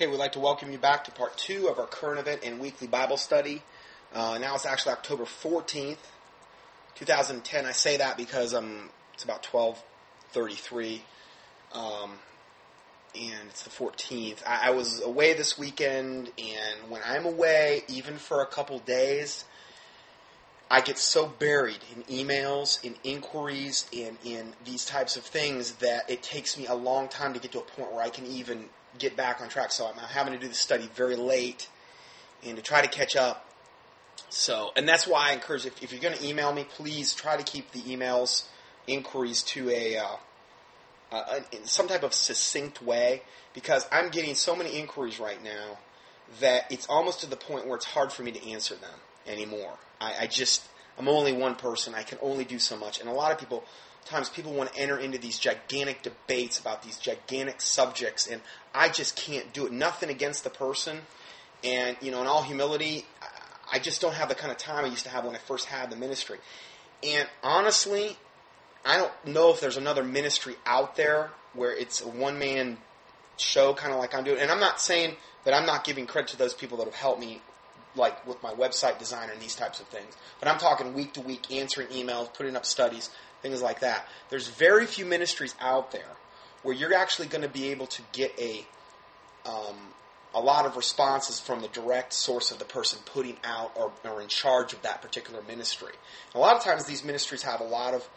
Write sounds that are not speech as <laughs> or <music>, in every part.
Okay, we'd like to welcome you back to part two of our current event and weekly Bible study. Uh, now it's actually October 14th, 2010. I say that because um, it's about 12:33, um, and it's the 14th. I, I was away this weekend, and when I'm away, even for a couple days, I get so buried in emails, in inquiries, and in these types of things that it takes me a long time to get to a point where I can even get back on track. So I'm having to do the study very late and to try to catch up. So, and that's why I encourage if, if you're going to email me, please try to keep the emails inquiries to a, uh, uh, some type of succinct way because I'm getting so many inquiries right now that it's almost to the point where it's hard for me to answer them anymore. I, I just I'm only one person. I can only do so much, and a lot of people times people want to enter into these gigantic debates about these gigantic subjects, and I just can't do it. Nothing against the person, and you know, in all humility, I just don't have the kind of time I used to have when I first had the ministry. And honestly, I don't know if there's another ministry out there where it's a one man show, kind of like I'm doing. And I'm not saying that I'm not giving credit to those people that have helped me like with my website designer and these types of things. But I'm talking week to week, answering emails, putting up studies, things like that. There's very few ministries out there where you're actually going to be able to get a um, a lot of responses from the direct source of the person putting out or, or in charge of that particular ministry. And a lot of times, these ministries have a lot of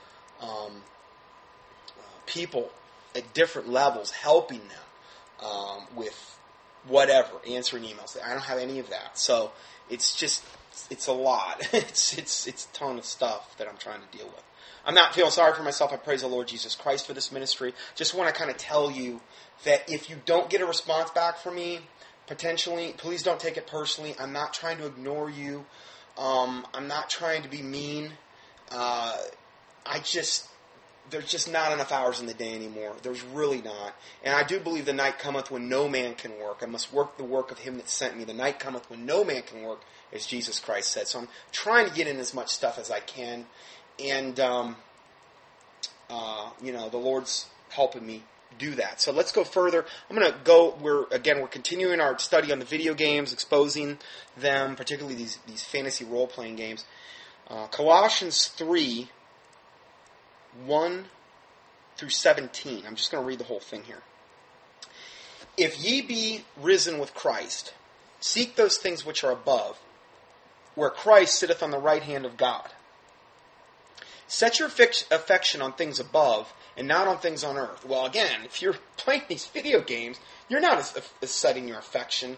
um, people at different levels helping them um, with whatever, answering emails. I don't have any of that. So it's just, it's a lot. <laughs> it's, it's, it's a ton of stuff that I'm trying to deal with. I'm not feeling sorry for myself. I praise the Lord Jesus Christ for this ministry. Just want to kind of tell you that if you don't get a response back from me, potentially, please don't take it personally. I'm not trying to ignore you. Um, I'm not trying to be mean. Uh, I just, there's just not enough hours in the day anymore. There's really not. And I do believe the night cometh when no man can work. I must work the work of him that sent me. The night cometh when no man can work, as Jesus Christ said. So I'm trying to get in as much stuff as I can. And, um, uh, you know, the Lord's helping me do that. So let's go further. I'm going to go. We're again we're continuing our study on the video games, exposing them, particularly these these fantasy role playing games. Uh, Colossians three 1 through 17. I'm just going to read the whole thing here. If ye be risen with Christ, seek those things which are above, where Christ sitteth on the right hand of God. Set your affection on things above and not on things on earth. Well, again, if you're <laughs> playing these video games, you're not as, as setting your affection.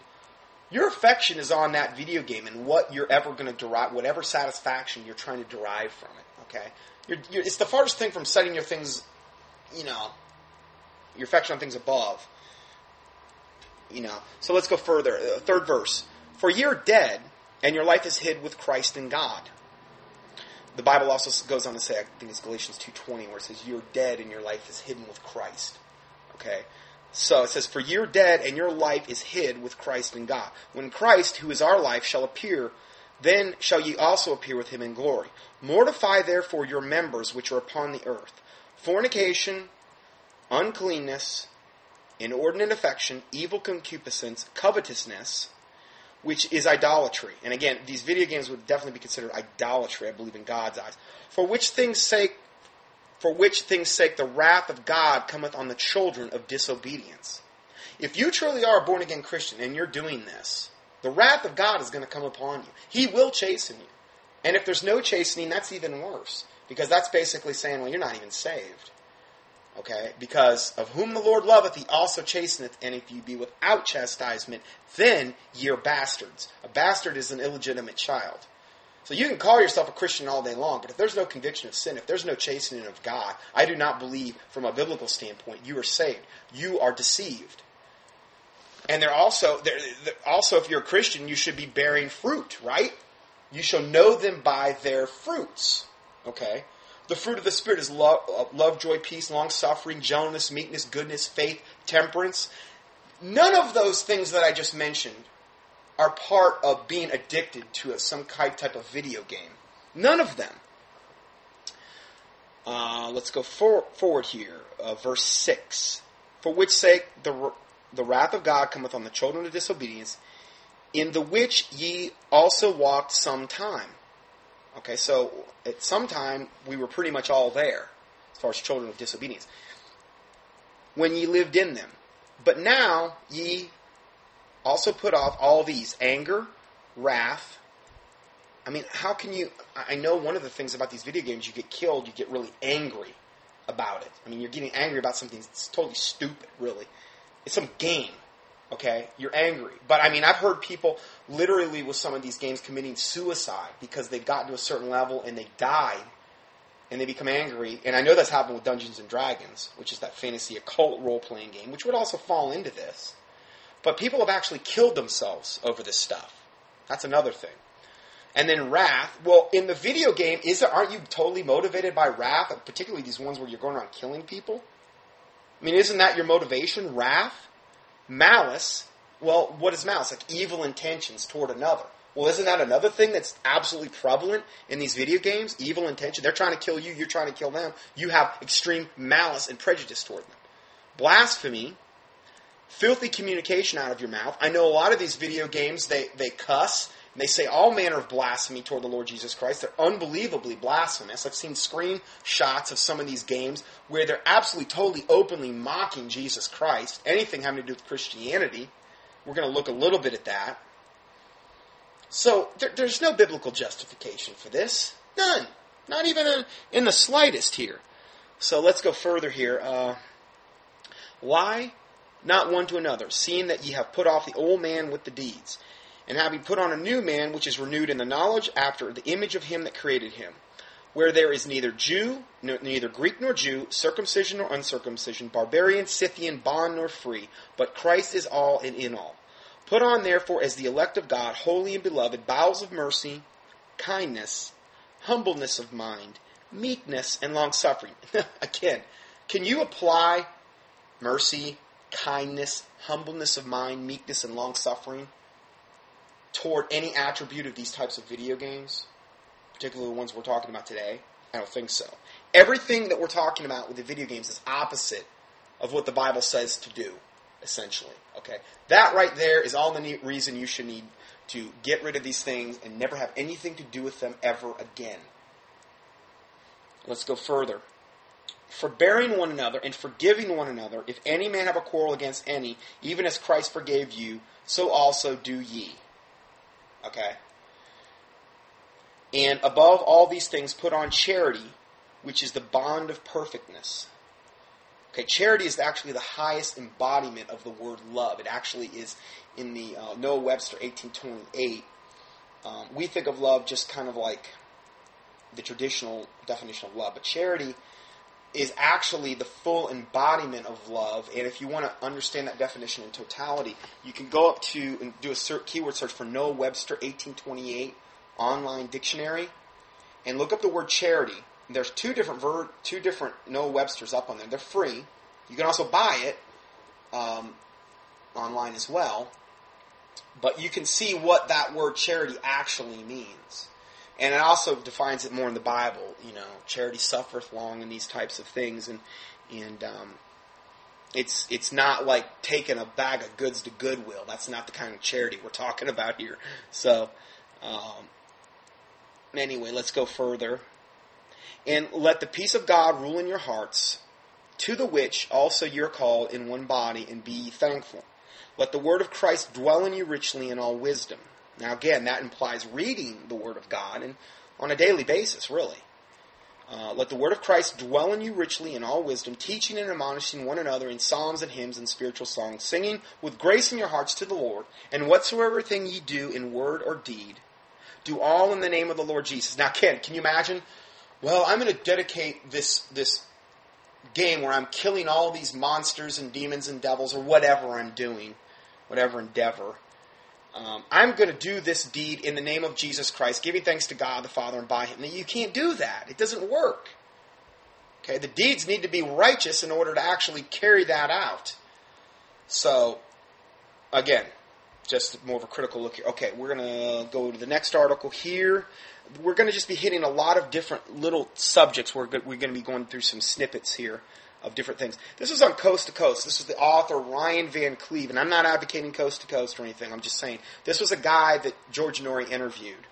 Your affection is on that video game and what you're ever going to derive, whatever satisfaction you're trying to derive from it. Okay, you're, you're, it's the farthest thing from setting your things, you know, your affection on things above. You know, so let's go further. Uh, third verse: For you're dead, and your life is hid with Christ in God. The Bible also goes on to say, I think it's Galatians two twenty, where it says, "You're dead, and your life is hidden with Christ." Okay. So it says, For you're dead, and your life is hid with Christ in God. When Christ, who is our life, shall appear, then shall ye also appear with him in glory. Mortify therefore your members which are upon the earth fornication, uncleanness, inordinate affection, evil concupiscence, covetousness, which is idolatry. And again, these video games would definitely be considered idolatry, I believe, in God's eyes. For which things sake for which things sake the wrath of God cometh on the children of disobedience. If you truly are a born again Christian and you're doing this, the wrath of God is going to come upon you. He will chasten you. And if there's no chastening, that's even worse. Because that's basically saying, well, you're not even saved. Okay? Because of whom the Lord loveth, he also chasteneth. And if you be without chastisement, then ye are bastards. A bastard is an illegitimate child. So you can call yourself a Christian all day long, but if there's no conviction of sin, if there's no chastening of God, I do not believe from a biblical standpoint you are saved. You are deceived. And they're also, they're, they're also, if you're a Christian, you should be bearing fruit, right? You shall know them by their fruits. Okay? The fruit of the Spirit is love, love joy, peace, long suffering, gentleness, meekness, goodness, faith, temperance. None of those things that I just mentioned are part of being addicted to a, some type of video game. None of them. Uh, let's go for, forward here. Uh, verse 6. For which sake the the wrath of God cometh on the children of disobedience, in the which ye also walked some time. Okay, so at some time we were pretty much all there as far as children of disobedience. When ye lived in them. But now ye also put off all these anger, wrath. I mean, how can you? I know one of the things about these video games, you get killed, you get really angry about it. I mean, you're getting angry about something that's totally stupid, really. It's some game, okay? You're angry. But I mean, I've heard people literally with some of these games committing suicide because they've gotten to a certain level and they died and they become angry. And I know that's happened with Dungeons and Dragons, which is that fantasy occult role playing game, which would also fall into this. But people have actually killed themselves over this stuff. That's another thing. And then wrath. Well, in the video game, is there, aren't you totally motivated by wrath, particularly these ones where you're going around killing people? I mean, isn't that your motivation? Wrath, malice. Well, what is malice? Like evil intentions toward another. Well, isn't that another thing that's absolutely prevalent in these video games? Evil intention. They're trying to kill you. You're trying to kill them. You have extreme malice and prejudice toward them. Blasphemy. Filthy communication out of your mouth. I know a lot of these video games, they, they cuss and they say all manner of blasphemy toward the Lord Jesus Christ. They're unbelievably blasphemous. I've seen screenshots of some of these games where they're absolutely, totally, openly mocking Jesus Christ. Anything having to do with Christianity. We're going to look a little bit at that. So there, there's no biblical justification for this. None. Not even a, in the slightest here. So let's go further here. Uh, lie not one to another, seeing that ye have put off the old man with the deeds and having put on a new man, which is renewed in the knowledge after the image of him that created him, where there is neither Jew, neither Greek nor Jew, circumcision nor uncircumcision, barbarian, Scythian, bond nor free, but Christ is all and in all. Put on therefore as the elect of God, holy and beloved, bowels of mercy, kindness, humbleness of mind, meekness, and long suffering. <laughs> Again, can you apply mercy, kindness, humbleness of mind, meekness, and long suffering toward any attribute of these types of video games, particularly the ones we're talking about today? I don't think so. Everything that we're talking about with the video games is opposite of what the Bible says to do, essentially. Okay? That right there is all the reason you should need to get rid of these things and never have anything to do with them ever again. Let's go further. Forbearing one another and forgiving one another, if any man have a quarrel against any, even as Christ forgave you, so also do ye. Okay? And above all these things, put on charity, which is the bond of perfectness. Okay, charity is actually the highest embodiment of the word love. It actually is in the uh, Noah Webster 1828. Um, we think of love just kind of like the traditional definition of love, but charity is actually the full embodiment of love. And if you want to understand that definition in totality, you can go up to and do a search, keyword search for Noah Webster 1828 online dictionary and look up the word charity. There's two different ver- two different Noah Websters up on there. They're free. You can also buy it um, online as well. But you can see what that word charity actually means. And it also defines it more in the Bible. You know, charity suffereth long and these types of things, and and um, it's it's not like taking a bag of goods to Goodwill. That's not the kind of charity we're talking about here. So, um, anyway, let's go further. And let the peace of God rule in your hearts, to the which also you're called in one body, and be thankful. Let the word of Christ dwell in you richly in all wisdom now, again, that implies reading the Word of God and on a daily basis, really. Uh, let the word of Christ dwell in you richly in all wisdom, teaching and admonishing one another in psalms and hymns and spiritual songs, singing with grace in your hearts to the Lord. And whatsoever thing ye do in word or deed, do all in the name of the Lord Jesus. Now, Ken, can you imagine? Well, I'm going to dedicate this this game where I'm killing all these monsters and demons and devils or whatever I'm doing, whatever endeavor um, I'm going to do this deed in the name of Jesus Christ, giving thanks to God the Father and by Him. Now, you can't do that. It doesn't work. Okay, the deeds need to be righteous in order to actually carry that out. So, again, just more of a critical look here. Okay, we're going to go to the next article here. We're going to just be hitting a lot of different little subjects. We're, we're going to be going through some snippets here of different things. This was on Coast to Coast. This was the author Ryan Van Cleve, and I'm not advocating Coast to Coast or anything. I'm just saying this was a guy that George Noory interviewed.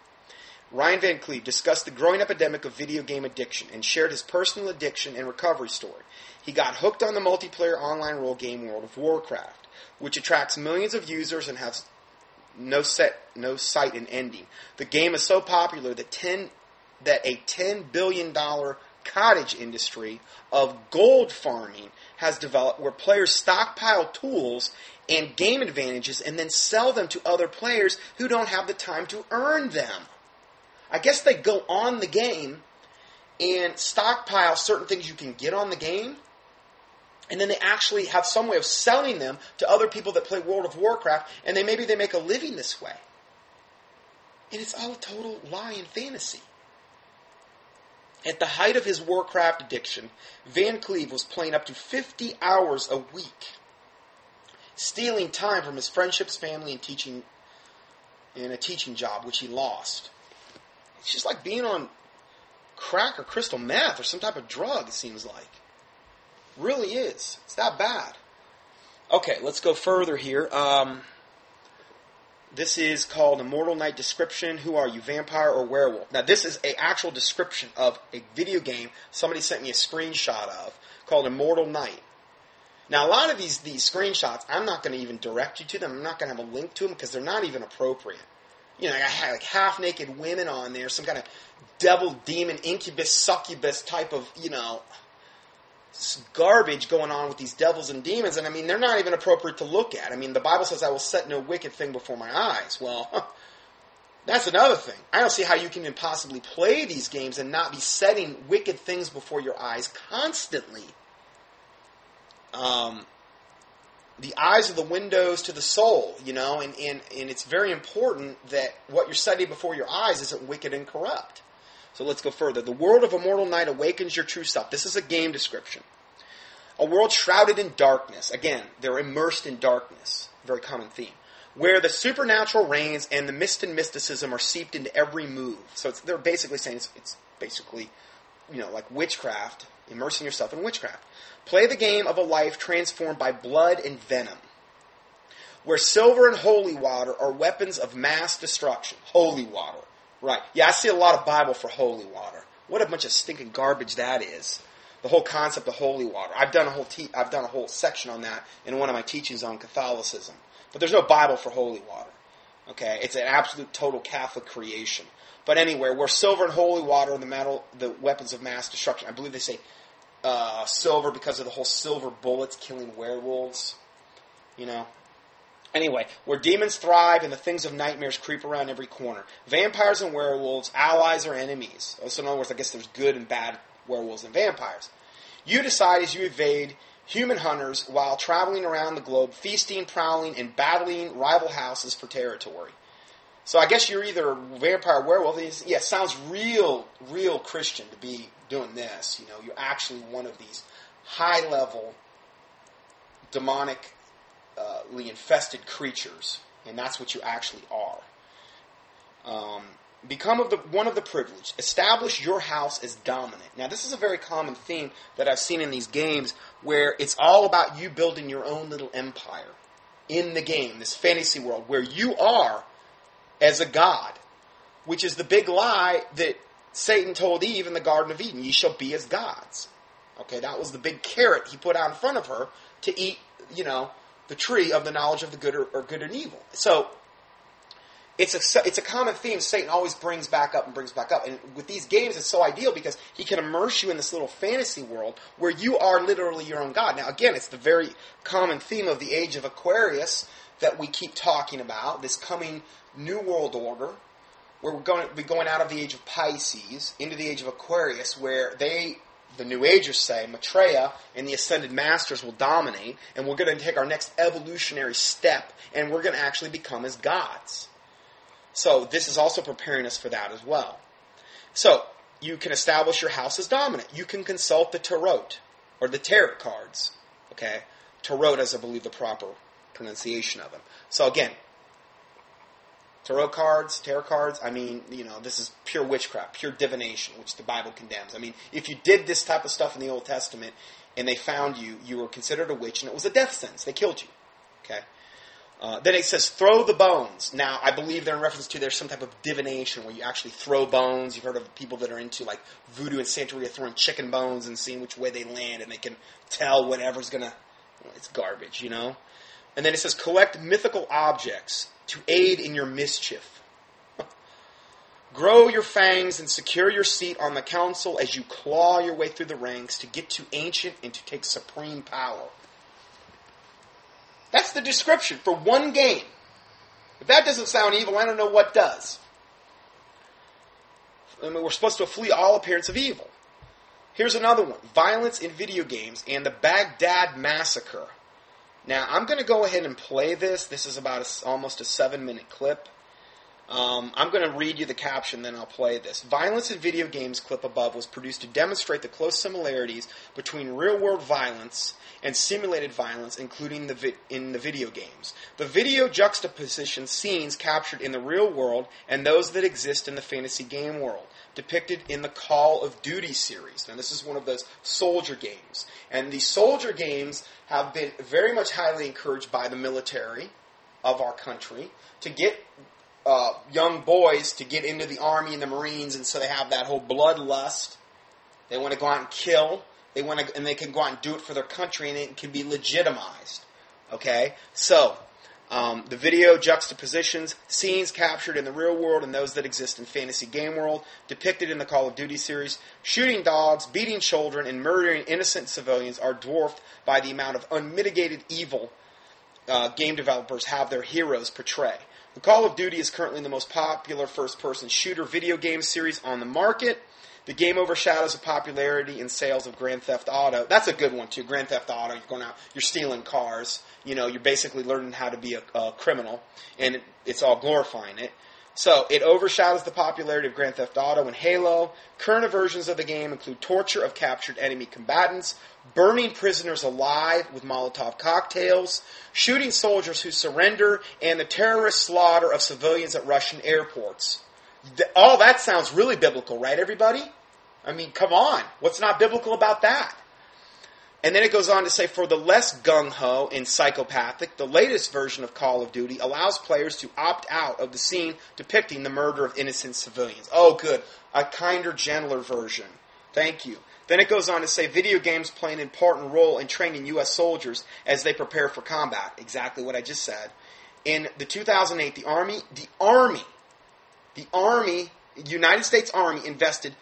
Ryan Van Cleve discussed the growing epidemic of video game addiction and shared his personal addiction and recovery story. He got hooked on the multiplayer online role game World of Warcraft, which attracts millions of users and has no set, no sight and ending. The game is so popular that ten that a ten billion dollar cottage industry of gold farming has developed where players stockpile tools and game advantages and then sell them to other players who don't have the time to earn them. I guess they go on the game and stockpile certain things you can get on the game, and then they actually have some way of selling them to other people that play World of Warcraft, and they maybe they make a living this way. And it's all a total lie and fantasy. At the height of his Warcraft addiction, Van Cleve was playing up to 50 hours a week, stealing time from his friendships, family, and teaching in a teaching job, which he lost. It's just like being on crack or crystal meth or some type of drug, it seems like. Really is. It's that bad. Okay, let's go further here. Um, this is called Immortal Night Description. Who are you, vampire or werewolf? Now, this is a actual description of a video game somebody sent me a screenshot of called Immortal Night. Now, a lot of these these screenshots, I'm not going to even direct you to them. I'm not going to have a link to them because they're not even appropriate. You know, I had like half naked women on there, some kind of devil, demon, incubus, succubus type of, you know, garbage going on with these devils and demons, and I mean, they're not even appropriate to look at. I mean, the Bible says, I will set no wicked thing before my eyes. Well, <laughs> that's another thing. I don't see how you can possibly play these games and not be setting wicked things before your eyes constantly. Um, the eyes are the windows to the soul, you know, and, and, and it's very important that what you're setting before your eyes isn't wicked and corrupt. So let's go further. The world of Immortal Night awakens your true self. This is a game description. A world shrouded in darkness. Again, they're immersed in darkness. Very common theme. Where the supernatural reigns and the mist and mysticism are seeped into every move. So they're basically saying it's, it's basically, you know, like witchcraft, immersing yourself in witchcraft. Play the game of a life transformed by blood and venom. Where silver and holy water are weapons of mass destruction. Holy water. Right. Yeah, I see a lot of Bible for holy water. What a bunch of stinking garbage that is. The whole concept of holy water. I've done a whole te- I've done a whole section on that in one of my teachings on Catholicism. But there's no Bible for holy water. Okay, it's an absolute total Catholic creation. But anywhere where silver and holy water are the metal, the weapons of mass destruction. I believe they say uh, silver because of the whole silver bullets killing werewolves. You know, Anyway, where demons thrive and the things of nightmares creep around every corner. Vampires and werewolves, allies or enemies. Oh, so in other words, I guess there's good and bad werewolves and vampires. You decide as you evade human hunters while traveling around the globe, feasting, prowling, and battling rival houses for territory. So I guess you're either a vampire or werewolf. Yeah, sounds real, real Christian to be doing this. You know, you're actually one of these high level demonic uh, infested creatures, and that's what you actually are. Um, become of the one of the privileged. Establish your house as dominant. Now, this is a very common theme that I've seen in these games, where it's all about you building your own little empire in the game, this fantasy world, where you are as a god, which is the big lie that Satan told Eve in the Garden of Eden: "Ye shall be as gods." Okay, that was the big carrot he put out in front of her to eat. You know, the tree of the knowledge of the good or, or good and evil. So it's a it's a common theme Satan always brings back up and brings back up. And with these games, it's so ideal because he can immerse you in this little fantasy world where you are literally your own god. Now, again, it's the very common theme of the age of Aquarius that we keep talking about. This coming new world order, where we're going to be going out of the age of Pisces into the age of Aquarius, where they the New Agers say, Maitreya and the Ascended Masters will dominate, and we're going to take our next evolutionary step, and we're going to actually become as gods. So this is also preparing us for that as well. So you can establish your house as dominant. You can consult the tarot or the tarot cards. Okay, tarot is, I believe, the proper pronunciation of them. So again, tarot cards, tarot cards. I mean, you know, this is pure witchcraft, pure divination, which the Bible condemns. I mean, if you did this type of stuff in the Old Testament and they found you, you were considered a witch, and it was a death sentence. They killed you. Okay. Uh, then it says throw the bones. Now, I believe they're in reference to there's some type of divination where you actually throw bones. You've heard of people that are into like voodoo and Santeria throwing chicken bones and seeing which way they land, and they can tell whatever's gonna. It's garbage, you know. And then it says collect mythical objects to aid in your mischief. <laughs> Grow your fangs and secure your seat on the council as you claw your way through the ranks to get to ancient and to take supreme power. That's the description for one game. If that doesn't sound evil, I don't know what does. I mean, we're supposed to flee all appearance of evil. Here's another one violence in video games and the Baghdad Massacre. Now, I'm going to go ahead and play this. This is about a, almost a seven minute clip. Um, I'm going to read you the caption, then I'll play this. Violence in video games clip above was produced to demonstrate the close similarities between real world violence and simulated violence, including the vi- in the video games. The video juxtaposition scenes captured in the real world and those that exist in the fantasy game world depicted in the Call of Duty series. Now, this is one of those soldier games. And the soldier games have been very much highly encouraged by the military of our country to get uh, young boys to get into the Army and the Marines, and so they have that whole bloodlust. They want to go out and kill. They want to, and they can go out and do it for their country, and it can be legitimized. Okay, so um, the video juxtapositions scenes captured in the real world and those that exist in fantasy game world, depicted in the Call of Duty series. Shooting dogs, beating children, and murdering innocent civilians are dwarfed by the amount of unmitigated evil uh, game developers have their heroes portray. The Call of Duty is currently the most popular first person shooter video game series on the market. The game overshadows the popularity and sales of Grand Theft Auto. That's a good one too. Grand Theft Auto. You're going out, you're stealing cars. You know, you're basically learning how to be a, a criminal, and it, it's all glorifying it. So it overshadows the popularity of Grand Theft Auto and Halo. Current versions of the game include torture of captured enemy combatants, burning prisoners alive with Molotov cocktails, shooting soldiers who surrender, and the terrorist slaughter of civilians at Russian airports. All that sounds really biblical, right, everybody? I mean, come on. What's not biblical about that? And then it goes on to say, for the less gung ho and psychopathic, the latest version of Call of Duty allows players to opt out of the scene depicting the murder of innocent civilians. Oh, good. A kinder, gentler version. Thank you. Then it goes on to say, video games play an important role in training U.S. soldiers as they prepare for combat. Exactly what I just said. In the 2008, the Army, the Army the Army, United States Army, invested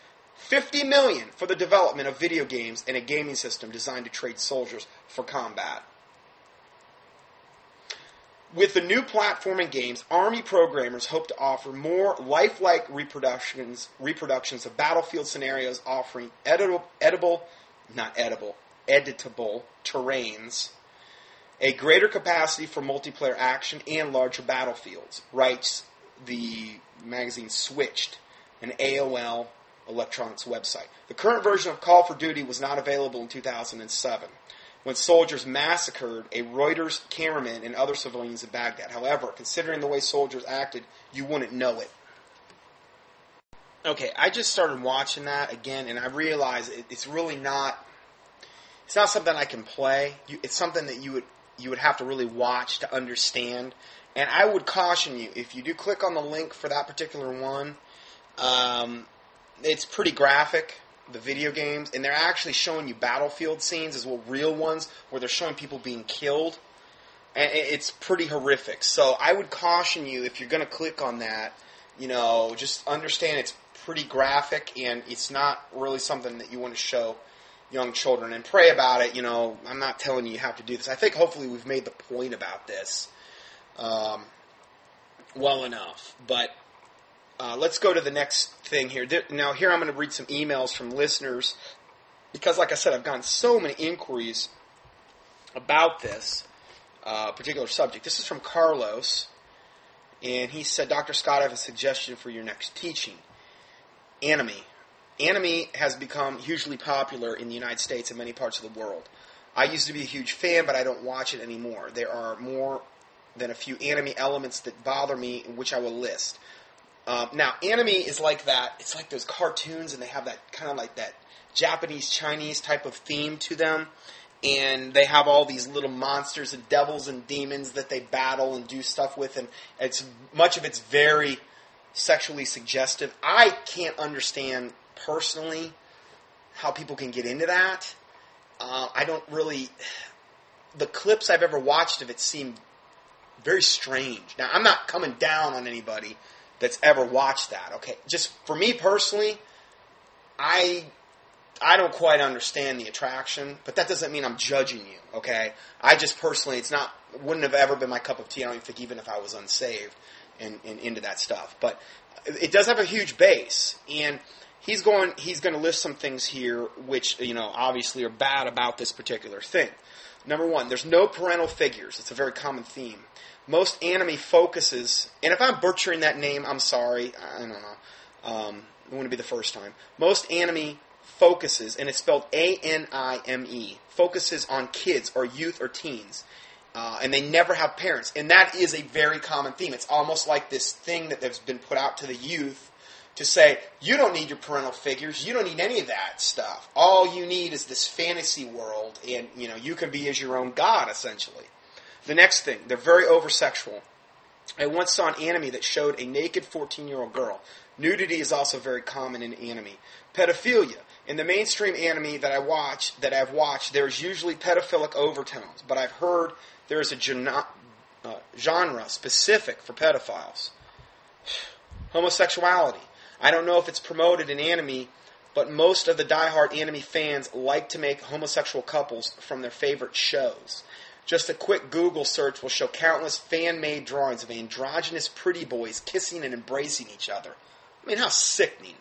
50 million for the development of video games and a gaming system designed to train soldiers for combat. With the new platform and games, Army programmers hope to offer more lifelike reproductions, reproductions of battlefield scenarios offering edible, not edible, editable terrains, a greater capacity for multiplayer action, and larger battlefields, writes the magazine Switched, an AOL electronics website. The current version of Call for Duty was not available in 2007 when soldiers massacred a Reuters cameraman and other civilians in Baghdad. However, considering the way soldiers acted, you wouldn't know it. Okay, I just started watching that again, and I realized it's really not. It's not something I can play. It's something that you would you would have to really watch to understand. And I would caution you if you do click on the link for that particular one, um, it's pretty graphic. The video games, and they're actually showing you battlefield scenes as well, real ones where they're showing people being killed, and it's pretty horrific. So I would caution you if you're going to click on that, you know, just understand it's pretty graphic and it's not really something that you want to show young children and pray about it. You know, I'm not telling you you have to do this. I think hopefully we've made the point about this um, well enough. But uh, let's go to the next thing here. Now, here I'm going to read some emails from listeners because, like I said, I've gotten so many inquiries about this uh, particular subject. This is from Carlos, and he said, Dr. Scott, I have a suggestion for your next teaching. Anime. Anime has become hugely popular in the United States and many parts of the world. I used to be a huge fan, but I don't watch it anymore. There are more than a few anime elements that bother me, which I will list. Um, now, anime is like that. It's like those cartoons, and they have that kind of like that Japanese Chinese type of theme to them. And they have all these little monsters and devils and demons that they battle and do stuff with, and it's much of it's very sexually suggestive. I can't understand personally how people can get into that. Uh, I don't really. The clips I've ever watched of it seem very strange. Now, I'm not coming down on anybody that's ever watched that. Okay, just for me personally, I I don't quite understand the attraction, but that doesn't mean I'm judging you. Okay, I just personally, it's not wouldn't have ever been my cup of tea. I don't even think even if I was unsaved and, and into that stuff, but it does have a huge base and. He's going. He's going to list some things here, which you know obviously are bad about this particular thing. Number one, there's no parental figures. It's a very common theme most anime focuses, and if I'm butchering that name, I'm sorry. I don't know. Um, it wouldn't be the first time. Most anime focuses, and it's spelled A N I M E, focuses on kids or youth or teens. Uh, and they never have parents. And that is a very common theme. It's almost like this thing that has been put out to the youth to say, you don't need your parental figures, you don't need any of that stuff. All you need is this fantasy world, and you know you can be as your own god essentially. The next thing, they're very over sexual. I once saw an anime that showed a naked 14 year old girl. Nudity is also very common in anime. Pedophilia. In the mainstream anime that I watch, that I've watched, there's usually pedophilic overtones, but I've heard there is a uh, genre specific for pedophiles. <sighs> Homosexuality. I don't know if it's promoted in anime, but most of the die-hard anime fans like to make homosexual couples from their favorite shows. Just a quick Google search will show countless fan made drawings of androgynous pretty boys kissing and embracing each other. I mean, how sickening.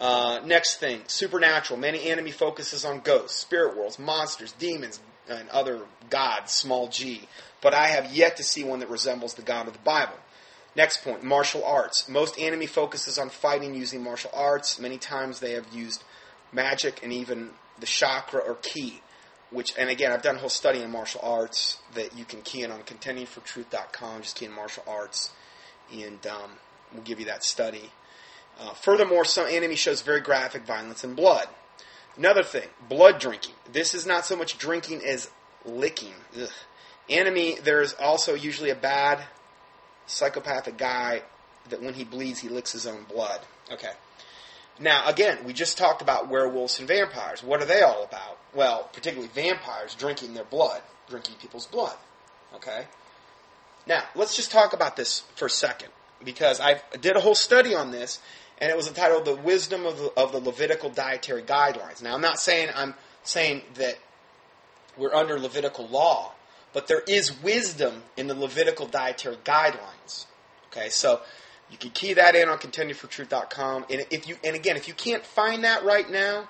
Uh, next thing, supernatural. Many anime focuses on ghosts, spirit worlds, monsters, demons, and other gods, small g. But I have yet to see one that resembles the God of the Bible. Next point, martial arts. Most anime focuses on fighting using martial arts. Many times they have used magic and even the chakra or ki which, and again, I've done a whole study in martial arts that you can key in on contendingfortruth.com. Just key in martial arts, and um, we'll give you that study. Uh, furthermore, some anime shows very graphic violence and blood. Another thing, blood drinking. This is not so much drinking as licking. Ugh. Anime, there is also usually a bad psychopathic guy that when he bleeds, he licks his own blood. Okay. Now, again, we just talked about werewolves and vampires. What are they all about? Well, particularly vampires drinking their blood, drinking people's blood. Okay? Now, let's just talk about this for a second, because I did a whole study on this, and it was entitled The Wisdom of the, of the Levitical Dietary Guidelines. Now, I'm not saying I'm saying that we're under Levitical law, but there is wisdom in the Levitical dietary guidelines. Okay, so you can key that in on contendingfortruth.com. And if you and again, if you can't find that right now,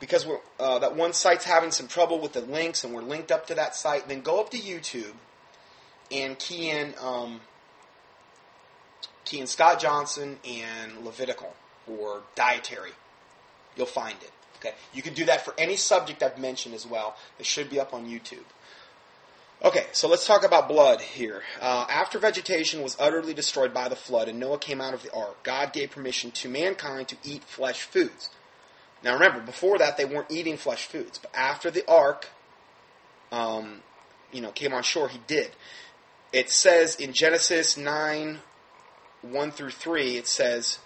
because uh, that one site's having some trouble with the links, and we're linked up to that site, then go up to YouTube and key in um, key in Scott Johnson and Levitical or dietary. You'll find it. Okay, you can do that for any subject I've mentioned as well. It should be up on YouTube. Okay, so let's talk about blood here. Uh, after vegetation was utterly destroyed by the flood and Noah came out of the ark, God gave permission to mankind to eat flesh foods. Now remember, before that they weren't eating flesh foods, but after the ark, um, you know, came on shore, he did. It says in Genesis nine, one through three, it says,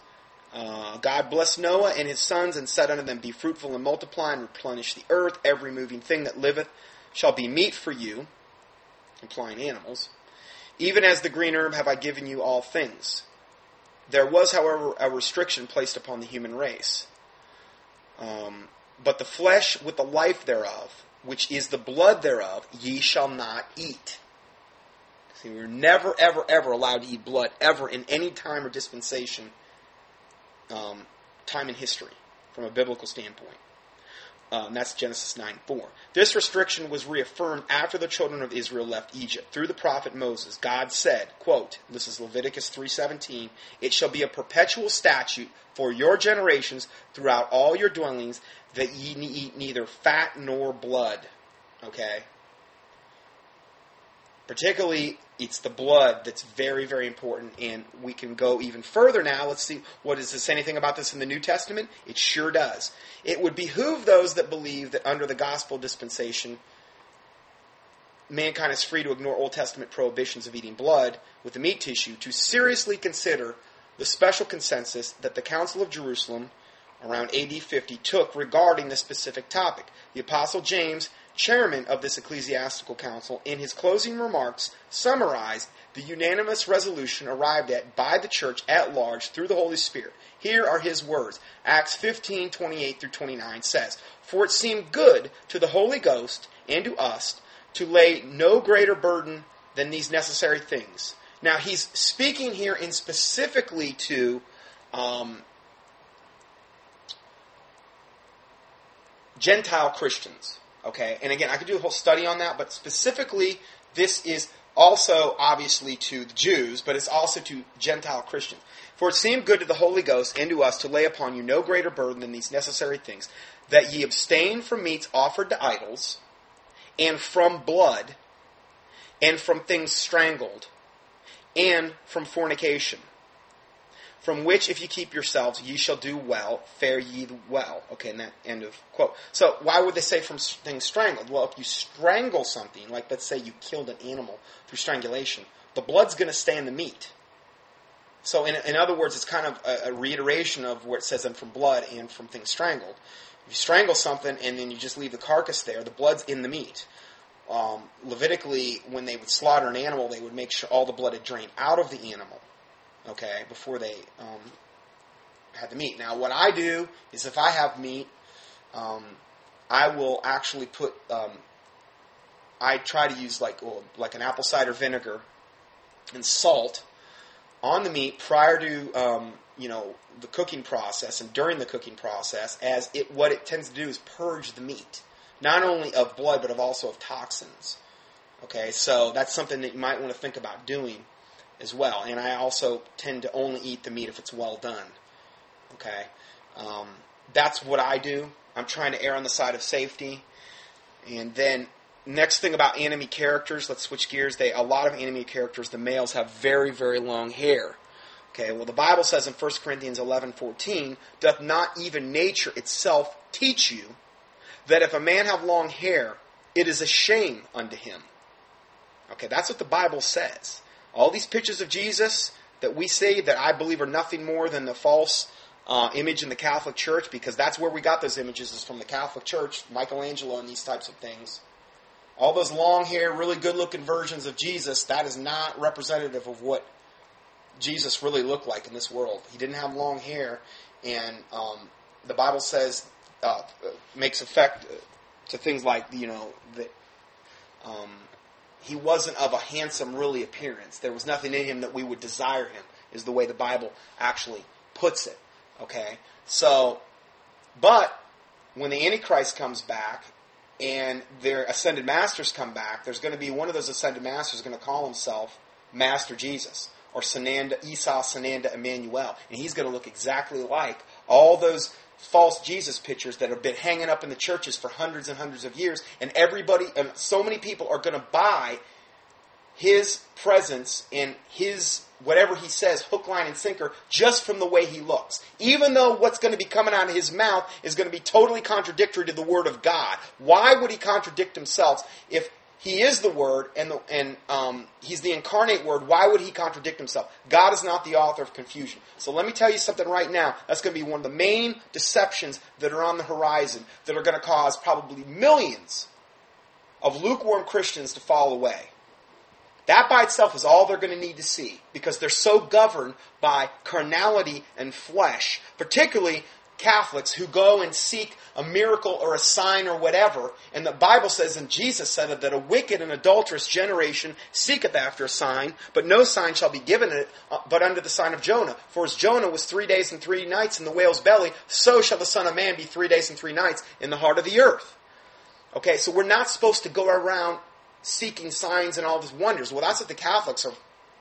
uh, God blessed Noah and his sons and said unto them, Be fruitful and multiply and replenish the earth. Every moving thing that liveth shall be meat for you implying animals. Even as the green herb have I given you all things. There was, however, a restriction placed upon the human race. Um, but the flesh with the life thereof, which is the blood thereof, ye shall not eat. See, we're never, ever, ever allowed to eat blood, ever, in any time or dispensation, um, time in history, from a biblical standpoint. Um, that's Genesis 9 4. This restriction was reaffirmed after the children of Israel left Egypt. Through the prophet Moses, God said, quote, this is Leviticus 3.17, It shall be a perpetual statute for your generations throughout all your dwellings that ye eat neither fat nor blood. Okay? Particularly it's the blood that's very, very important, and we can go even further now. Let's see, what does this say anything about this in the New Testament? It sure does. It would behoove those that believe that under the gospel dispensation, mankind is free to ignore Old Testament prohibitions of eating blood with the meat tissue to seriously consider the special consensus that the Council of Jerusalem around AD 50 took regarding this specific topic. The Apostle James, chairman of this ecclesiastical council, in his closing remarks summarized the unanimous resolution arrived at by the church at large through the Holy Spirit. Here are his words. Acts 15, 28 through 29 says, For it seemed good to the Holy Ghost and to us to lay no greater burden than these necessary things. Now, he's speaking here in specifically to um, Gentile Christians. Okay, and again, I could do a whole study on that, but specifically, this is also obviously to the Jews, but it's also to Gentile Christians. For it seemed good to the Holy Ghost and to us to lay upon you no greater burden than these necessary things, that ye abstain from meats offered to idols, and from blood, and from things strangled, and from fornication from which if you keep yourselves ye shall do well fare ye well. Okay and that end of quote. So why would they say from things strangled? Well if you strangle something like let's say you killed an animal through strangulation the blood's going to stay in the meat. So in, in other words it's kind of a, a reiteration of where it says and from blood and from things strangled. If you strangle something and then you just leave the carcass there the blood's in the meat. Um, levitically when they would slaughter an animal they would make sure all the blood had drained out of the animal okay, before they um, had the meat. Now, what I do is if I have meat, um, I will actually put. Um, I try to use like well, like an apple cider vinegar and salt on the meat prior to um, you know the cooking process and during the cooking process, as it what it tends to do is purge the meat, not only of blood but of also of toxins. Okay, so that's something that you might want to think about doing as well. And I also tend to only eat the meat if it's well done. Okay, um, that's what I do. I'm trying to err on the side of safety. And then next thing about anime characters, let's switch gears. They a lot of anime characters, the males have very very long hair. Okay, well the Bible says in 1 Corinthians 11:14, doth not even nature itself teach you that if a man have long hair, it is a shame unto him. Okay, that's what the Bible says. All these pictures of Jesus that we see that I believe are nothing more than the false uh, image in the Catholic Church, because that's where we got those images is from the Catholic Church, Michelangelo and these types of things. All those long hair, really good looking versions of Jesus, that is not representative of what Jesus really looked like in this world. He didn't have long hair, and um, the Bible says uh, makes effect to things like you know that um, he wasn't of a handsome, really appearance. There was nothing in him that we would desire him, is the way the Bible actually puts it. Okay? So, but when the Antichrist comes back and their ascended masters come back, there's going to be one of those ascended masters going to call himself Master Jesus or Sananda, Esau Sananda Emmanuel. And he's going to look exactly like all those false Jesus pictures that have been hanging up in the churches for hundreds and hundreds of years, and everybody, and so many people are going to buy his presence and his whatever he says, hook, line, and sinker, just from the way he looks. Even though what's going to be coming out of his mouth is going to be totally contradictory to the Word of God. Why would he contradict himself if he is the Word, and, the, and um, He's the incarnate Word. Why would He contradict Himself? God is not the author of confusion. So let me tell you something right now. That's going to be one of the main deceptions that are on the horizon that are going to cause probably millions of lukewarm Christians to fall away. That by itself is all they're going to need to see because they're so governed by carnality and flesh, particularly Catholics who go and seek a miracle or a sign or whatever. And the Bible says, and Jesus said it, that a wicked and adulterous generation seeketh after a sign, but no sign shall be given it uh, but under the sign of Jonah. For as Jonah was three days and three nights in the whale's belly, so shall the Son of Man be three days and three nights in the heart of the earth. Okay, so we're not supposed to go around seeking signs and all these wonders. Well, that's what the Catholics are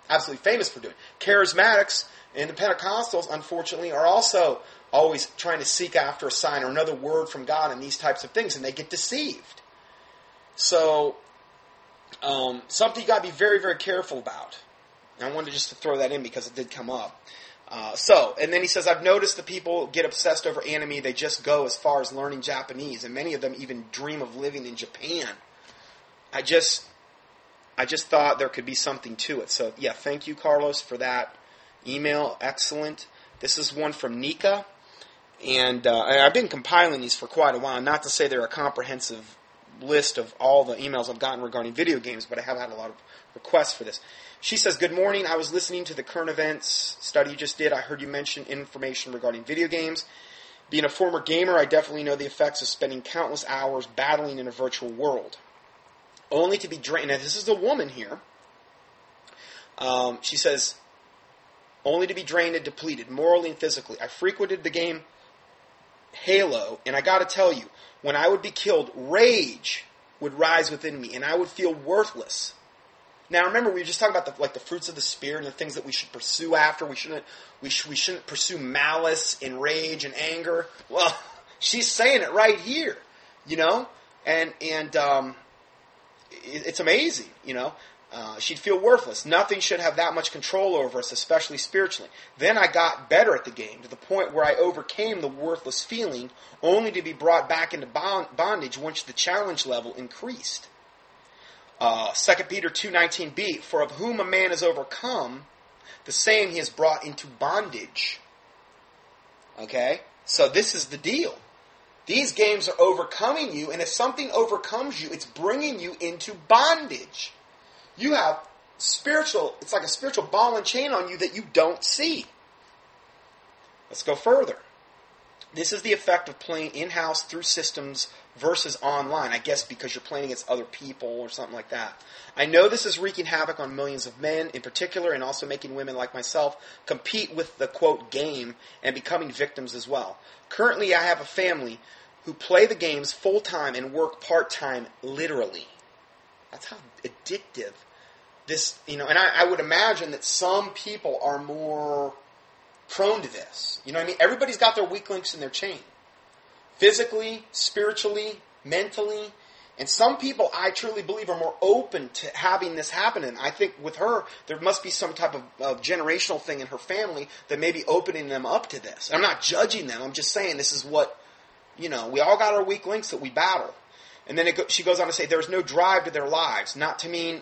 absolutely famous for doing. Charismatics and the Pentecostals, unfortunately, are also always trying to seek after a sign or another word from God and these types of things, and they get deceived. So, Um, something you got to be very, very careful about. And I wanted just to throw that in because it did come up. Uh, so, and then he says, I've noticed that people get obsessed over anime. They just go as far as learning Japanese, and many of them even dream of living in Japan. I just, I just thought there could be something to it. So, yeah, thank you, Carlos, for that email. Excellent. This is one from Nika, and uh, I've been compiling these for quite a while. Not to say they're a comprehensive list of all the emails I've gotten regarding video games, but I have had a lot of requests for this. She says, Good morning. I was listening to the current events study you just did. I heard you mention information regarding video games. Being a former gamer, I definitely know the effects of spending countless hours battling in a virtual world. Only to be drained. Now, this is a woman here. Um, she says, only to be drained and depleted, morally and physically. I frequented the game Halo, and I gotta tell you, when I would be killed, rage would rise within me, and I would feel worthless. Now, remember, we were just talking about the, like the fruits of the spirit and the things that we should pursue after. We shouldn't we, sh- we shouldn't pursue malice and rage and anger. Well, <laughs> she's saying it right here, you know, and and um, it, it's amazing, you know. Uh, she'd feel worthless. Nothing should have that much control over us, especially spiritually. Then I got better at the game to the point where I overcame the worthless feeling, only to be brought back into bondage once the challenge level increased. Uh, 2 Peter 2.19b, For of whom a man is overcome, the same he is brought into bondage. Okay? So this is the deal. These games are overcoming you, and if something overcomes you, it's bringing you into bondage. You have spiritual, it's like a spiritual ball and chain on you that you don't see. Let's go further. This is the effect of playing in house through systems versus online. I guess because you're playing against other people or something like that. I know this is wreaking havoc on millions of men in particular and also making women like myself compete with the quote game and becoming victims as well. Currently, I have a family who play the games full time and work part time literally. That's how addictive this, you know, and I, I would imagine that some people are more prone to this. You know what I mean? Everybody's got their weak links in their chain. Physically, spiritually, mentally. And some people, I truly believe, are more open to having this happen. And I think with her, there must be some type of, of generational thing in her family that may be opening them up to this. I'm not judging them. I'm just saying this is what, you know, we all got our weak links that we battle. And then go, she goes on to say, there's no drive to their lives. Not to mean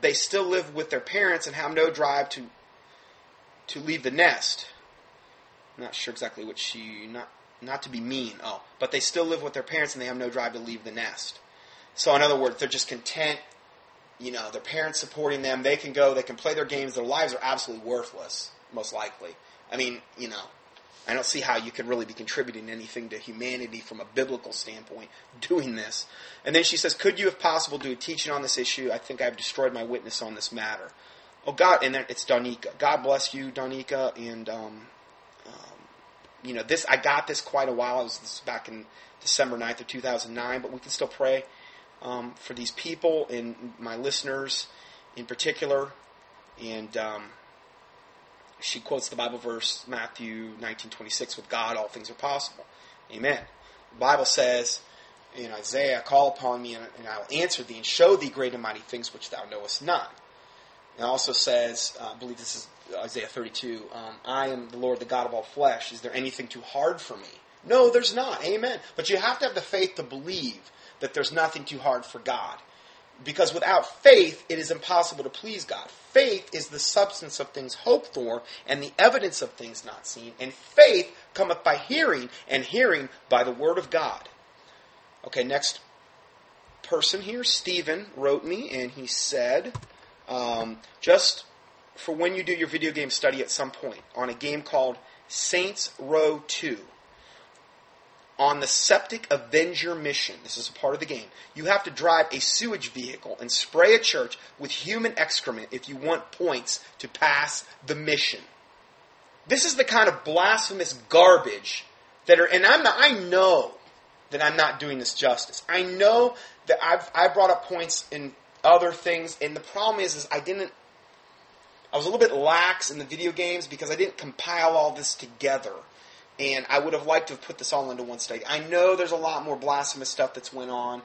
they still live with their parents and have no drive to to leave the nest. I'm not sure exactly what she not not to be mean. Oh, but they still live with their parents and they have no drive to leave the nest. So in other words, they're just content. You know, their parents supporting them. They can go. They can play their games. Their lives are absolutely worthless, most likely. I mean, you know, I don't see how you could really be contributing anything to humanity from a biblical standpoint doing this. And then she says, Could you, if possible, do a teaching on this issue? I think I've destroyed my witness on this matter. Oh, God, and then it's Donika. God bless you, Donika. And, um, um, you know, this, I got this quite a while. I was this back in December 9th of 2009, but we can still pray um, for these people and my listeners in particular. And, um, she quotes the Bible verse Matthew 19:26 with God all things are possible. Amen. The Bible says in Isaiah, "Call upon me and, I will answer thee and show thee great and mighty things which thou knowest not." It also says, uh, I believe this is Isaiah 32, um, I am the Lord, the God of all flesh. Is there anything too hard for me? No, there's not. Amen. But you have to have the faith to believe that there's nothing too hard for God. Because without faith, it is impossible to please God. Faith is the substance of things hoped for and the evidence of things not seen. And faith cometh by hearing, and hearing by the word of God. Okay, next person here, Stephen, wrote me, and he said, um, just for when you do your video game study at some point on a game called Saints Row 2 on the Septic Avenger mission, this is a part of the game, you have to drive a sewage vehicle and spray a church with human excrement if you want points to pass the mission. This is the kind of blasphemous garbage that are, and I'm not, I know that I'm not doing this justice. I know that I've, I brought up points in other things, and the problem is, is I didn't, I was a little bit lax in the video games because I didn't compile all this together and I would have liked to have put this all into one study. I know there's a lot more blasphemous stuff that's went on.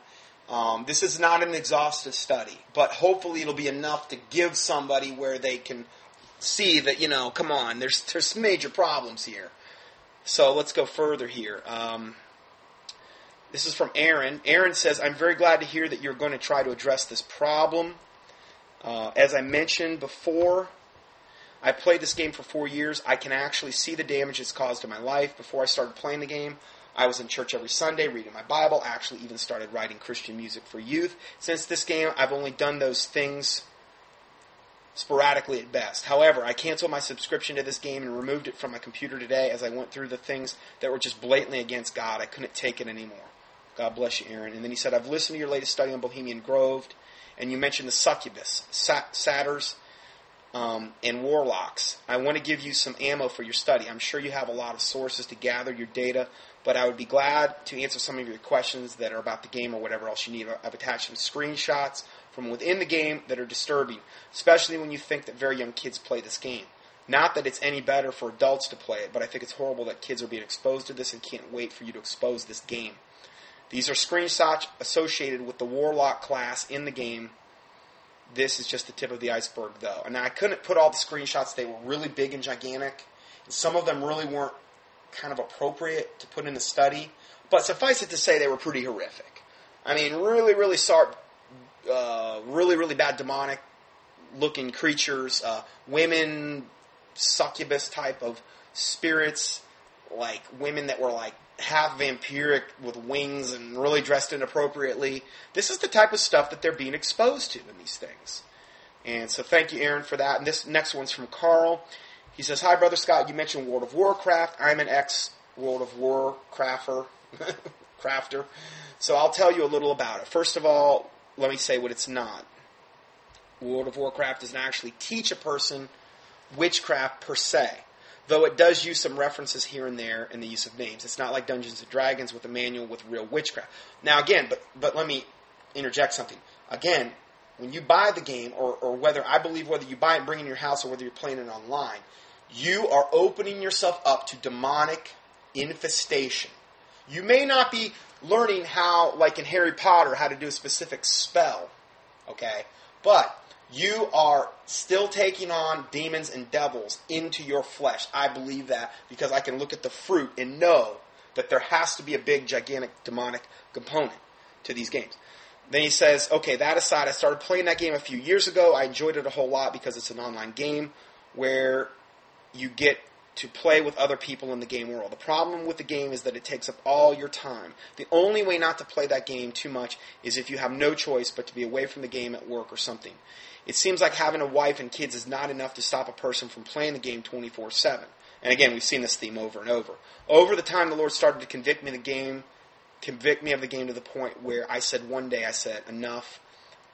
Um, this is not an exhaustive study, but hopefully it'll be enough to give somebody where they can see that you know, come on, there's there's major problems here. So let's go further here. Um, this is from Aaron. Aaron says, "I'm very glad to hear that you're going to try to address this problem. Uh, as I mentioned before." I played this game for four years. I can actually see the damage it's caused in my life. Before I started playing the game, I was in church every Sunday, reading my Bible, actually even started writing Christian music for youth. Since this game, I've only done those things sporadically at best. However, I canceled my subscription to this game and removed it from my computer today as I went through the things that were just blatantly against God. I couldn't take it anymore. God bless you, Aaron. And then he said, I've listened to your latest study on Bohemian Grove, and you mentioned the succubus, satyrs, um, and warlocks. I want to give you some ammo for your study. I'm sure you have a lot of sources to gather your data, but I would be glad to answer some of your questions that are about the game or whatever else you need. I've attached some screenshots from within the game that are disturbing, especially when you think that very young kids play this game. Not that it's any better for adults to play it, but I think it's horrible that kids are being exposed to this and can't wait for you to expose this game. These are screenshots associated with the Warlock class in the game. This is just the tip of the iceberg, though. And I couldn't put all the screenshots, they were really big and gigantic. And some of them really weren't kind of appropriate to put in a study. But suffice it to say, they were pretty horrific. I mean, really, really sharp, uh, really, really bad demonic looking creatures, uh, women, succubus type of spirits, like women that were like half vampiric with wings and really dressed inappropriately. This is the type of stuff that they're being exposed to in these things. And so thank you, Aaron, for that. And this next one's from Carl. He says, Hi, Brother Scott. You mentioned World of Warcraft. I'm an ex World of Warcrafter. <laughs> crafter. So I'll tell you a little about it. First of all, let me say what it's not. World of Warcraft doesn't actually teach a person witchcraft per se, though it does use some references here and there in the use of names. It's not like Dungeons and Dragons with a manual with real witchcraft. Now, again, but but let me interject something. Again, when you buy the game, or, or whether I believe whether you buy it and bring it in your house or whether you're playing it online, you are opening yourself up to demonic infestation. You may not be learning how, like in Harry Potter, how to do a specific spell, okay? But you are still taking on demons and devils into your flesh. I believe that because I can look at the fruit and know that there has to be a big, gigantic demonic component to these games. Then he says, okay, that aside, I started playing that game a few years ago. I enjoyed it a whole lot because it's an online game where you get to play with other people in the game world. The problem with the game is that it takes up all your time. The only way not to play that game too much is if you have no choice but to be away from the game at work or something. It seems like having a wife and kids is not enough to stop a person from playing the game 24 7. And again, we've seen this theme over and over. Over the time, the Lord started to convict me of the game, convict me of the game to the point where I said one day, I said, enough.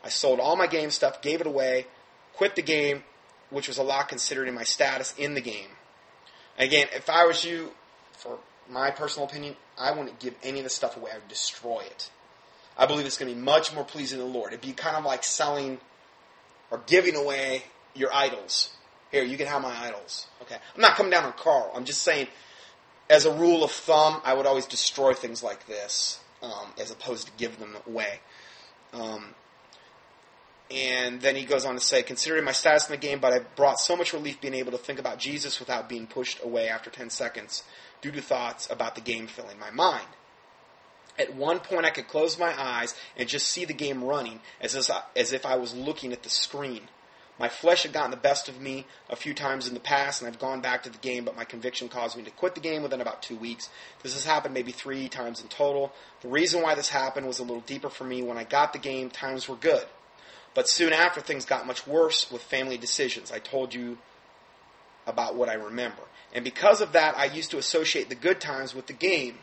I sold all my game stuff, gave it away, quit the game, which was a lot considering my status in the game. Again, if I was you, for my personal opinion, I wouldn't give any of the stuff away. I would destroy it. I believe it's going to be much more pleasing to the Lord. It'd be kind of like selling or giving away your idols. Here, you can have my idols. Okay. I'm not coming down on Carl. I'm just saying, as a rule of thumb, I would always destroy things like this um, as opposed to give them away. Um, and then he goes on to say, considering my status in the game, but I've brought so much relief being able to think about Jesus without being pushed away after 10 seconds due to thoughts about the game filling my mind. At one point, I could close my eyes and just see the game running as if, as if I was looking at the screen. My flesh had gotten the best of me a few times in the past, and I've gone back to the game, but my conviction caused me to quit the game within about two weeks. This has happened maybe three times in total. The reason why this happened was a little deeper for me. When I got the game, times were good. But soon after, things got much worse with family decisions. I told you about what I remember. And because of that, I used to associate the good times with the game,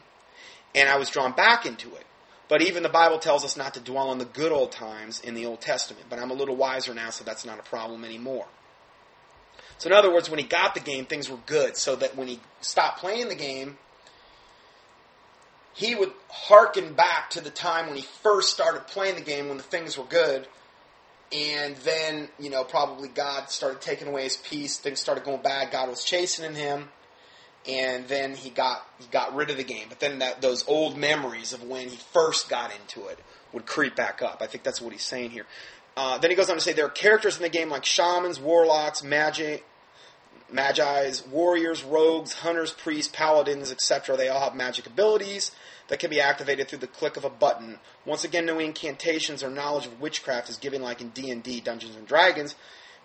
and I was drawn back into it. But even the Bible tells us not to dwell on the good old times in the Old Testament. But I'm a little wiser now, so that's not a problem anymore. So, in other words, when he got the game, things were good. So that when he stopped playing the game, he would hearken back to the time when he first started playing the game when the things were good and then you know probably God started taking away his peace. Things started going bad. God was chastening him, and then he got he got rid of the game. But then that those old memories of when he first got into it would creep back up. I think that's what he's saying here. Uh, then he goes on to say there are characters in the game like shamans, warlocks, magic, magi's, warriors, rogues, hunters, priests, paladins, etc. They all have magic abilities that can be activated through the click of a button. Once again, no incantations or knowledge of witchcraft is given like in D&D, Dungeons and Dragons.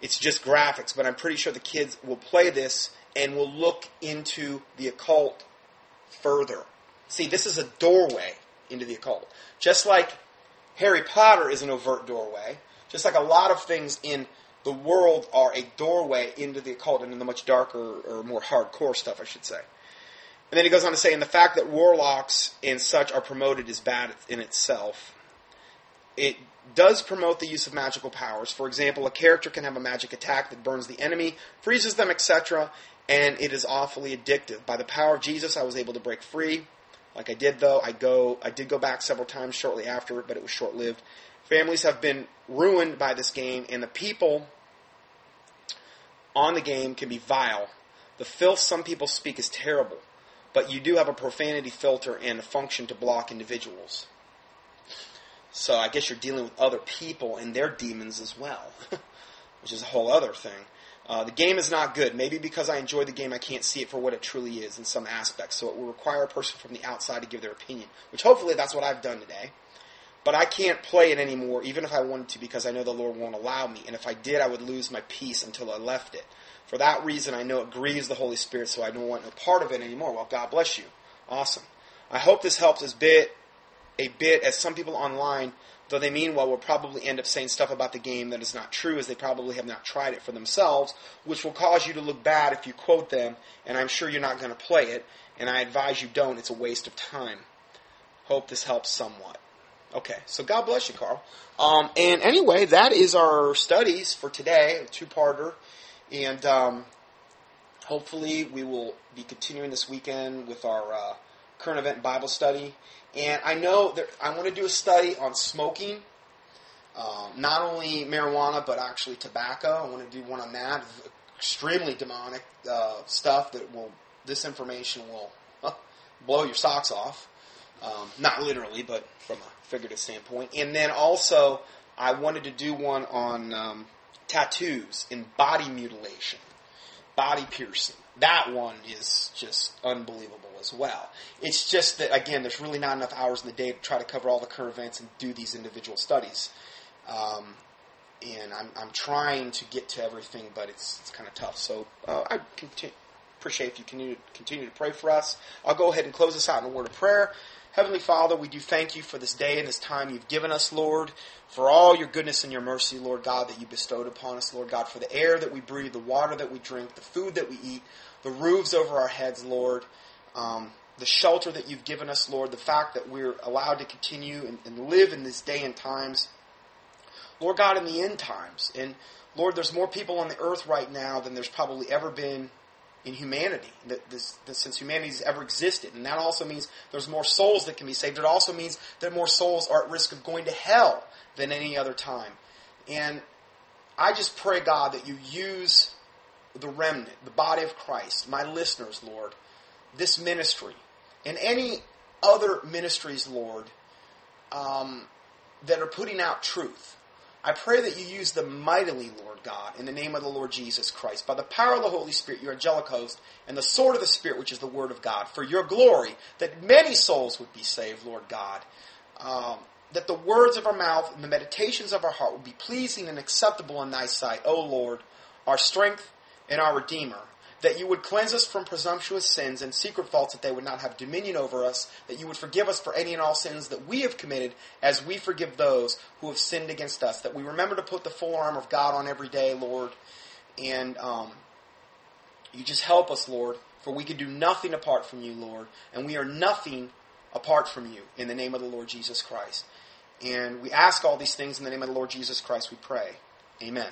It's just graphics, but I'm pretty sure the kids will play this and will look into the occult further. See, this is a doorway into the occult. Just like Harry Potter is an overt doorway, just like a lot of things in the world are a doorway into the occult and into the much darker or more hardcore stuff, I should say. And then he goes on to say, and the fact that warlocks and such are promoted is bad in itself. It does promote the use of magical powers. For example, a character can have a magic attack that burns the enemy, freezes them, etc., and it is awfully addictive. By the power of Jesus, I was able to break free. Like I did, though, I go, I did go back several times shortly after, but it was short-lived. Families have been ruined by this game, and the people on the game can be vile. The filth some people speak is terrible, but you do have a profanity filter and a function to block individuals. So I guess you're dealing with other people and their demons as well, <laughs> which is a whole other thing. Uh, the game is not good. Maybe because I enjoy the game, I can't see it for what it truly is in some aspects. So it will require a person from the outside to give their opinion, which hopefully that's what I've done today. But I can't play it anymore, even if I wanted to, because I know the Lord won't allow me. And if I did, I would lose my peace until I left it. For that reason, I know it grieves the Holy Spirit, so I don't want a part of it anymore. Well, God bless you. Awesome. I hope this helps as bit a bit as some people online, though they mean well, will probably end up saying stuff about the game that is not true, as they probably have not tried it for themselves, which will cause you to look bad if you quote them, and I'm sure you're not going to play it, and I advise you don't. It's a waste of time. Hope this helps somewhat. Okay, so God bless you, Carl. Um, and anyway, that is our studies for today, a two-parter, and um, hopefully we will be continuing this weekend with our uh, current event Bible study. And I know that I want to do a study on smoking, um, not only marijuana but actually tobacco. I want to do one on that. Extremely demonic uh, stuff that will. This information will blow your socks off. Um, not literally, but from a figurative standpoint. And then also, I wanted to do one on um, tattoos and body mutilation, body piercing. That one is just unbelievable as well. It's just that, again, there's really not enough hours in the day to try to cover all the current events and do these individual studies. Um, and I'm, I'm trying to get to everything, but it's, it's kind of tough. So uh, I continue, appreciate if you continue, continue to pray for us. I'll go ahead and close this out in a word of prayer. Heavenly Father, we do thank you for this day and this time you've given us, Lord, for all your goodness and your mercy, Lord God, that you bestowed upon us, Lord God, for the air that we breathe, the water that we drink, the food that we eat, the roofs over our heads, Lord, um, the shelter that you've given us, Lord, the fact that we're allowed to continue and, and live in this day and times. Lord God, in the end times. And Lord, there's more people on the earth right now than there's probably ever been in humanity that, this, that since humanity's ever existed. And that also means there's more souls that can be saved. It also means that more souls are at risk of going to hell than any other time. And I just pray, God, that you use the remnant, the body of Christ, my listeners, Lord, this ministry, and any other ministries, Lord, um, that are putting out truth. I pray that you use them mightily, Lord God, in the name of the Lord Jesus Christ, by the power of the Holy Spirit, your angelic host, and the sword of the Spirit, which is the Word of God, for your glory, that many souls would be saved, Lord God. Um, that the words of our mouth and the meditations of our heart would be pleasing and acceptable in thy sight, O Lord, our strength and our Redeemer that you would cleanse us from presumptuous sins and secret faults that they would not have dominion over us, that you would forgive us for any and all sins that we have committed as we forgive those who have sinned against us, that we remember to put the full armor of God on every day, Lord, and um, you just help us, Lord, for we can do nothing apart from you, Lord, and we are nothing apart from you in the name of the Lord Jesus Christ. And we ask all these things in the name of the Lord Jesus Christ, we pray. Amen.